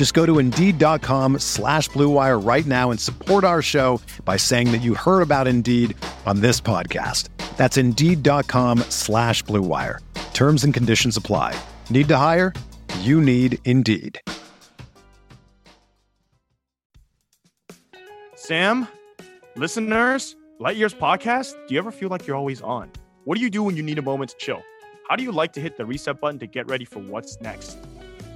Just go to Indeed.com slash BlueWire right now and support our show by saying that you heard about Indeed on this podcast. That's Indeed.com slash BlueWire. Terms and conditions apply. Need to hire? You need Indeed. Sam, listeners, Light Years podcast, do you ever feel like you're always on? What do you do when you need a moment to chill? How do you like to hit the reset button to get ready for what's next?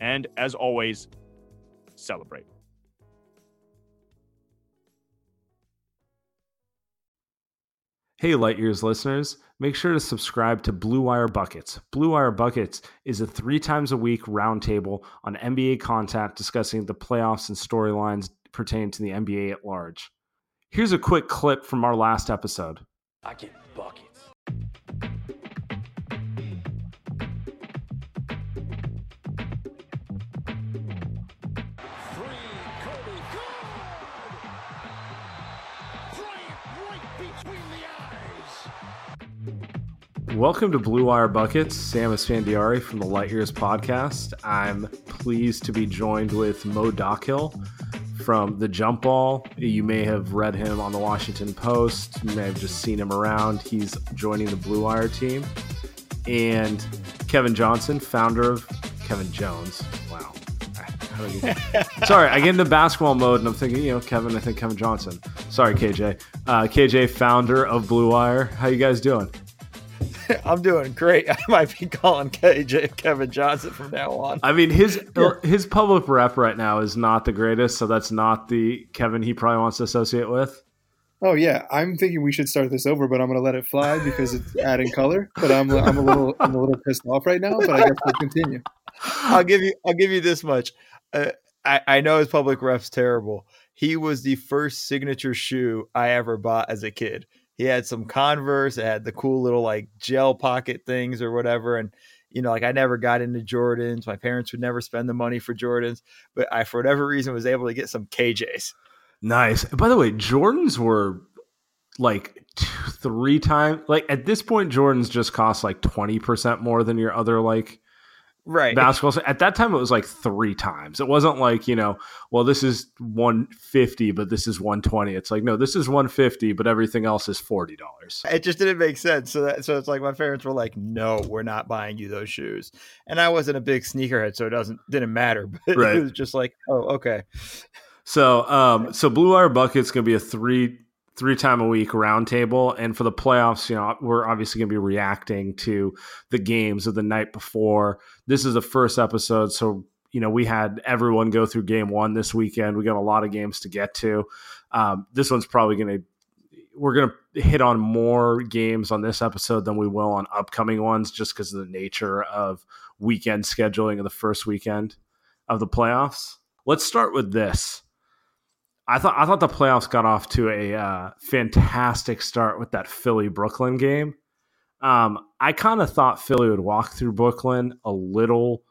And as always, celebrate. Hey, Light Years listeners, make sure to subscribe to Blue Wire Buckets. Blue Wire Buckets is a three times a week roundtable on NBA content discussing the playoffs and storylines pertaining to the NBA at large. Here's a quick clip from our last episode. I get buckets. Welcome to Blue Wire Buckets. Sam is Esfandiari from the Light Years podcast. I'm pleased to be joined with Mo Dakhil from the Jump Ball. You may have read him on the Washington Post. You may have just seen him around. He's joining the Blue Wire team. And Kevin Johnson, founder of Kevin Jones. Wow. How do I Sorry, I get into basketball mode and I'm thinking, you know, Kevin, I think Kevin Johnson. Sorry, KJ. Uh, KJ, founder of Blue Wire. How you guys doing? I'm doing great. I might be calling KJ Kevin Johnson from now on. I mean, his his public rep right now is not the greatest, so that's not the Kevin he probably wants to associate with. Oh yeah, I'm thinking we should start this over, but I'm going to let it fly because it's adding color. But I'm I'm a little I'm a little pissed off right now. But I guess we'll continue. I'll give you I'll give you this much. Uh, I I know his public rep's terrible. He was the first signature shoe I ever bought as a kid. He had some Converse. It had the cool little like gel pocket things or whatever. And you know, like I never got into Jordans. My parents would never spend the money for Jordans, but I for whatever reason was able to get some KJs. Nice. By the way, Jordans were like two, three times like at this point Jordans just cost like 20% more than your other like Right. basketball. So at that time, it was like three times. It wasn't like you know, well, this is one fifty, but this is one twenty. It's like no, this is one fifty, but everything else is forty dollars. it just didn't make sense. So that so it's like my parents were like, "No, we're not buying you those shoes." And I wasn't a big sneakerhead, so it doesn't didn't matter. But Right. it was just like, "Oh, okay." So, um, so Blue Wire Bucket's going to be a three three time a week roundtable, and for the playoffs, you know, we're obviously going to be reacting to the games of the night before. This is the first episode, so you know we had everyone go through game one this weekend. We got a lot of games to get to. Um, this one's probably going to we're going to hit on more games on this episode than we will on upcoming ones, just because of the nature of weekend scheduling of the first weekend of the playoffs. Let's start with this. I thought I thought the playoffs got off to a uh, fantastic start with that Philly Brooklyn game. Um, I kind of thought Philly would walk through Brooklyn a little.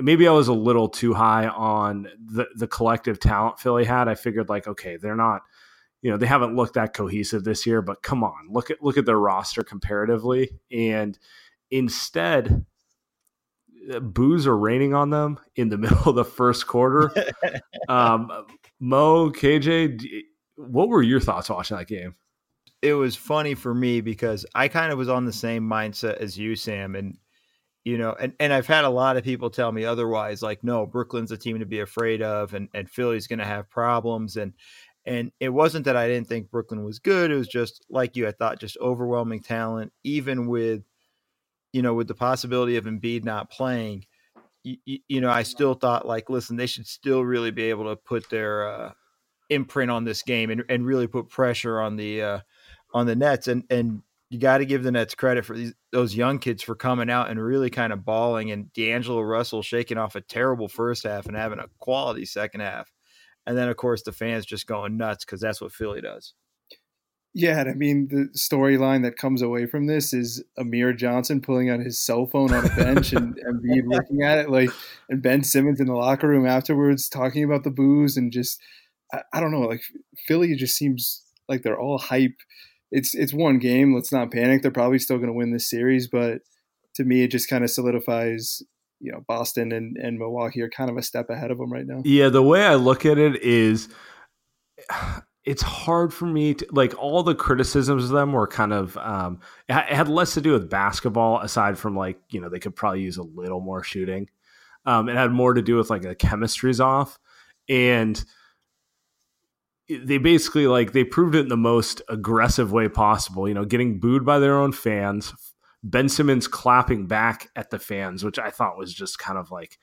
Maybe I was a little too high on the the collective talent Philly had. I figured like, okay, they're not you know they haven't looked that cohesive this year. But come on, look at look at their roster comparatively, and instead boos are raining on them in the middle of the first quarter. um, Mo, KJ, what were your thoughts watching that game? It was funny for me because I kind of was on the same mindset as you, Sam, and you know, and, and I've had a lot of people tell me otherwise, like, no, Brooklyn's a team to be afraid of, and, and Philly's going to have problems, and and it wasn't that I didn't think Brooklyn was good; it was just like you, I thought just overwhelming talent, even with you know, with the possibility of Embiid not playing, you, you, know, I still thought like, listen, they should still really be able to put their uh, imprint on this game and, and really put pressure on the uh, on the Nets. And and you got to give the Nets credit for these those young kids for coming out and really kind of balling. And D'Angelo Russell shaking off a terrible first half and having a quality second half. And then of course the fans just going nuts because that's what Philly does. Yeah, and I mean the storyline that comes away from this is Amir Johnson pulling out his cell phone on a bench and Embiid looking at it like, and Ben Simmons in the locker room afterwards talking about the boos and just I, I don't know, like Philly just seems like they're all hype. It's it's one game. Let's not panic. They're probably still going to win this series, but to me, it just kind of solidifies you know Boston and, and Milwaukee are kind of a step ahead of them right now. Yeah, the way I look at it is it's hard for me to like all the criticisms of them were kind of um, it had less to do with basketball aside from like you know they could probably use a little more shooting. Um, it had more to do with like the chemistry's off. And they basically like they proved it in the most aggressive way possible you know getting booed by their own fans ben simmons clapping back at the fans which i thought was just kind of like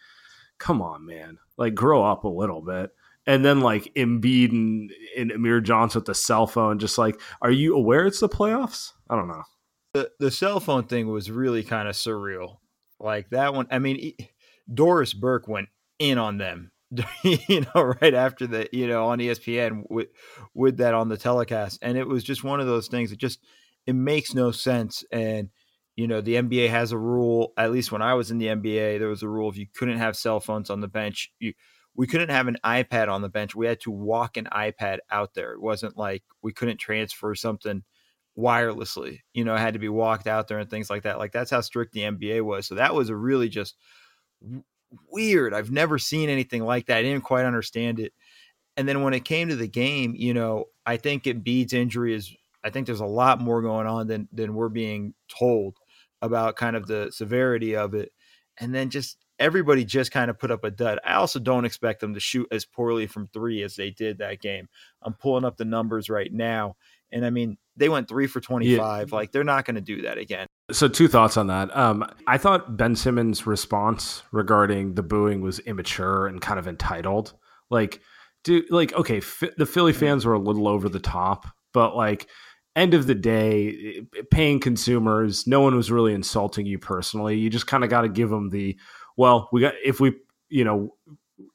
come on man. Like grow up a little bit and then like Embiid and, and Amir Johnson with the cell phone, just like, are you aware it's the playoffs? I don't know. The the cell phone thing was really kind of surreal. Like that one. I mean, Doris Burke went in on them. you know, right after the you know on ESPN with with that on the telecast, and it was just one of those things that just it makes no sense. And you know, the NBA has a rule. At least when I was in the NBA, there was a rule if you couldn't have cell phones on the bench, you we couldn't have an iPad on the bench. We had to walk an iPad out there. It wasn't like we couldn't transfer something wirelessly. You know, it had to be walked out there and things like that. Like that's how strict the NBA was. So that was a really just weird. I've never seen anything like that. I didn't quite understand it. And then when it came to the game, you know, I think Embiid's injury is I think there's a lot more going on than than we're being told about kind of the severity of it. And then just everybody just kind of put up a dud. I also don't expect them to shoot as poorly from three as they did that game. I'm pulling up the numbers right now. And I mean, they went three for 25. Yeah. Like, they're not going to do that again. So, two thoughts on that. Um, I thought Ben Simmons' response regarding the booing was immature and kind of entitled. Like, dude, like, okay, f- the Philly fans were a little over the top, but like, end of the day, paying consumers, no one was really insulting you personally. You just kind of got to give them the well, we got if we you know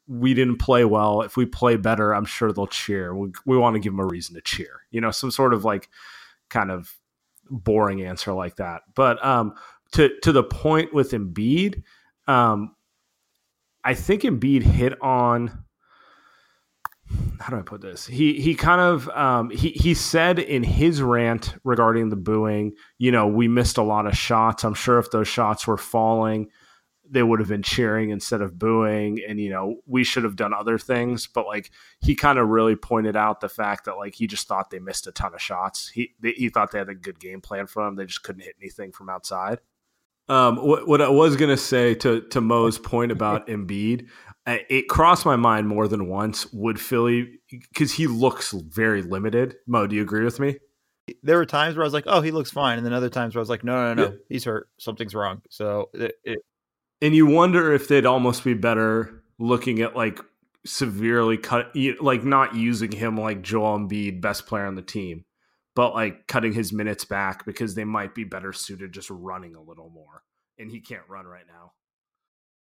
we didn't play well. If we play better, I'm sure they'll cheer. We, we want to give them a reason to cheer. You know, some sort of like kind of boring answer like that. But um, to to the point with Embiid, um, I think Embiid hit on how do I put this? He he kind of um, he he said in his rant regarding the booing, you know, we missed a lot of shots. I'm sure if those shots were falling, they would have been cheering instead of booing and you know we should have done other things but like he kind of really pointed out the fact that like he just thought they missed a ton of shots he they, he thought they had a good game plan for them they just couldn't hit anything from outside um, what, what I was gonna say to to Mo's point about Embiid, it crossed my mind more than once. Would Philly because he looks very limited? Mo, do you agree with me? There were times where I was like, "Oh, he looks fine," and then other times where I was like, "No, no, no, yeah. he's hurt. Something's wrong." So it, it, and you wonder if they'd almost be better looking at like severely cut, like not using him like Joel Embiid, best player on the team, but like cutting his minutes back because they might be better suited just running a little more, and he can't run right now.